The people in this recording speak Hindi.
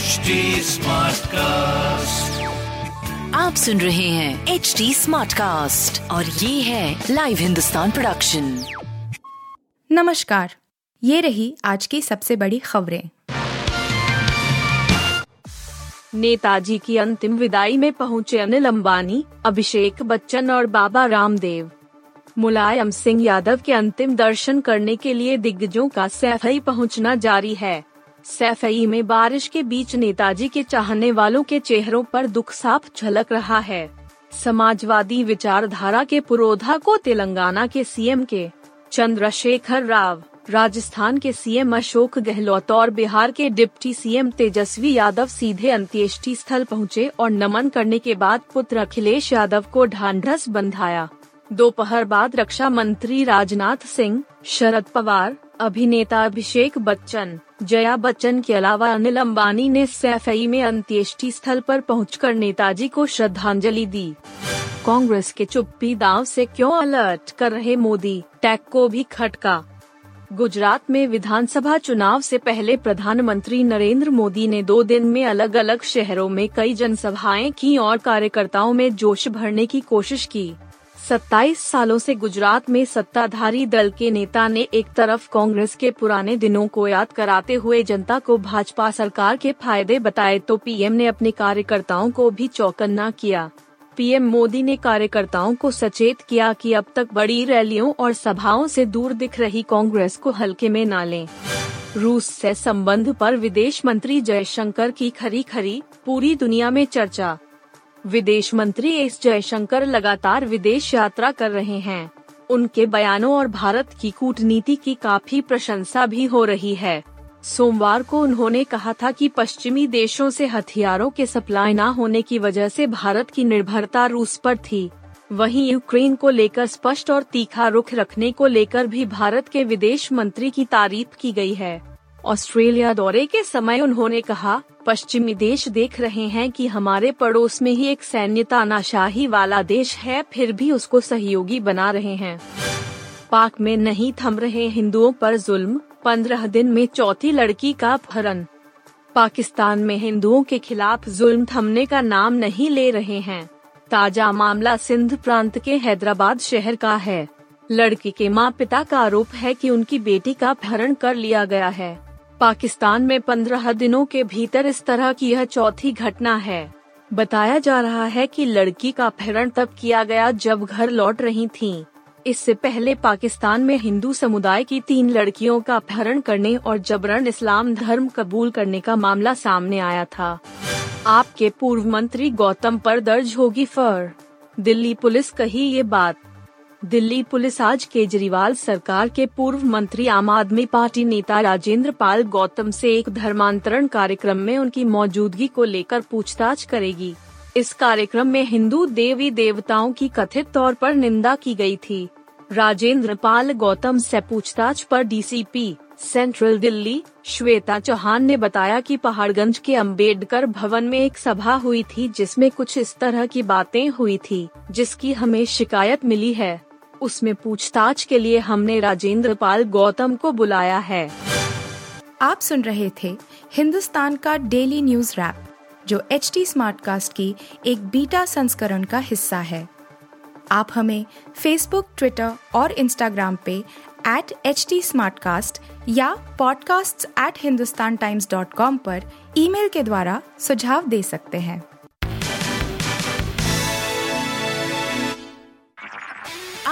HD कास्ट आप सुन रहे हैं एच डी स्मार्ट कास्ट और ये है लाइव हिंदुस्तान प्रोडक्शन नमस्कार। ये रही आज की सबसे बड़ी खबरें। नेताजी की अंतिम विदाई में पहुँचे अनिल अंबानी अभिषेक बच्चन और बाबा रामदेव। मुलायम सिंह यादव के अंतिम दर्शन करने के लिए दिग्गजों का सैफई पहुँचना जारी है। सैफई में बारिश के बीच नेताजी के चाहने वालों के चेहरों पर दुख साफ़ झलक रहा है। समाजवादी विचारधारा के पुरोधा को तेलंगाना के सीएम के चंद्रशेखर राव, राजस्थान के सीएम अशोक गहलोत और बिहार के डिप्टी सीएम तेजस्वी यादव सीधे अंत्येष्टि स्थल पहुँचे और नमन करने के बाद पुत्र अखिलेश यादव को ढांढस बंधाया। दोपहर बाद रक्षा मंत्री राजनाथ सिंह, शरद पवार, अभिनेता अभिषेक बच्चन जया बच्चन के अलावा अनिल अंबानी ने सैफई में अंत्येष्टि स्थल पर पहुंचकर नेताजी को श्रद्धांजलि दी। कांग्रेस के चुप्पी दाव से क्यों अलर्ट कर रहे मोदी? टैग को भी खटका। गुजरात में विधानसभा चुनाव से पहले प्रधानमंत्री नरेंद्र मोदी ने दो दिन में अलग अलग शहरों में कई जनसभाएँ की और कार्यकर्ताओं में जोश भरने की कोशिश की। 27 सालों से गुजरात में सत्ताधारी दल के नेता ने एक तरफ़ कांग्रेस के पुराने दिनों को याद कराते हुए जनता को भाजपा सरकार के फ़ायदे बताए तो पीएम ने अपने कार्यकर्ताओं को भी चौकन्ना किया पीएम मोदी ने कार्यकर्ताओं को सचेत किया कि अब तक बड़ी रैलियों और सभाओं से दूर दिख रही कांग्रेस को हल्के में न लें। रूस से संबंध पर विदेश मंत्री जयशंकर की खरी खरी, पूरी दुनिया में चर्चा विदेश मंत्री एस जयशंकर लगातार विदेश यात्रा कर रहे हैं। उनके बयानों और भारत की कूटनीति की काफ़ी प्रशंसा भी हो रही है। सोमवार को उन्होंने कहा था कि पश्चिमी देशों से हथियारों के सप्लाई न होने की वजह से भारत की निर्भरता रूस पर थी। वहीं यूक्रेन को लेकर स्पष्ट और तीखा रुख रखने को लेकर भी भारत के विदेश मंत्री की तारीफ़ की गई है। ऑस्ट्रेलिया दौरे के समय उन्होंने कहा, पश्चिमी देश देख रहे हैं कि हमारे पड़ोस में ही एक सैन्य तानाशाही वाला देश है, फिर भी उसको सहयोगी बना रहे हैं। पाक में नहीं थम रहे हिंदुओं पर जुल्म, पंद्रह दिन में चौथी लड़की का अपहरण। पाकिस्तान में हिंदुओं के खिलाफ जुल्म थमने का नाम नहीं ले रहे हैं। ताज़ा मामला सिंध प्रांत के हैदराबाद शहर का है। लड़की के माँ पिता का आरोप है कि उनकी बेटी का अपहरण कर लिया गया है। पाकिस्तान में पंद्रह दिनों के भीतर इस तरह की यह चौथी घटना है। बताया जा रहा है कि लड़की का अपहरण तब किया गया जब घर लौट रही थीं। इससे पहले पाकिस्तान में हिंदू समुदाय की तीन लड़कियों का अपहरण करने और जबरन इस्लाम धर्म कबूल करने का मामला सामने आया था। आपके पूर्व मंत्री गौतम पर दर्ज होगी फर। दिल्ली पुलिस कही ये बात। दिल्ली पुलिस आज केजरीवाल सरकार के पूर्व मंत्री आम आदमी पार्टी नेता राजेंद्र पाल गौतम से एक धर्मांतरण कार्यक्रम में उनकी मौजूदगी को लेकर पूछताछ करेगी। इस कार्यक्रम में हिंदू देवी देवताओं की कथित तौर पर निंदा की गई थी। राजेंद्र पाल गौतम से पूछताछ पर डीसीपी, सेंट्रल दिल्ली, श्वेता चौहान ने बताया कि पहाड़गंज के अंबेडकर भवन में एक सभा हुई थी जिसमें कुछ इस तरह की बातें हुई थी, जिसकी हमें शिकायत मिली है। उसमें पूछताछ के लिए हमने राजेंद्र पाल गौतम को बुलाया है। आप सुन रहे थे हिंदुस्तान का डेली न्यूज़ रैप, जो एच टी स्मार्ट कास्ट की एक बीटा संस्करण का हिस्सा है। आप हमें फेसबुक ट्विटर और इंस्टाग्राम पे एट एच टी या podcasts@hindustantimes.com पर ईमेल के द्वारा सुझाव दे सकते हैं।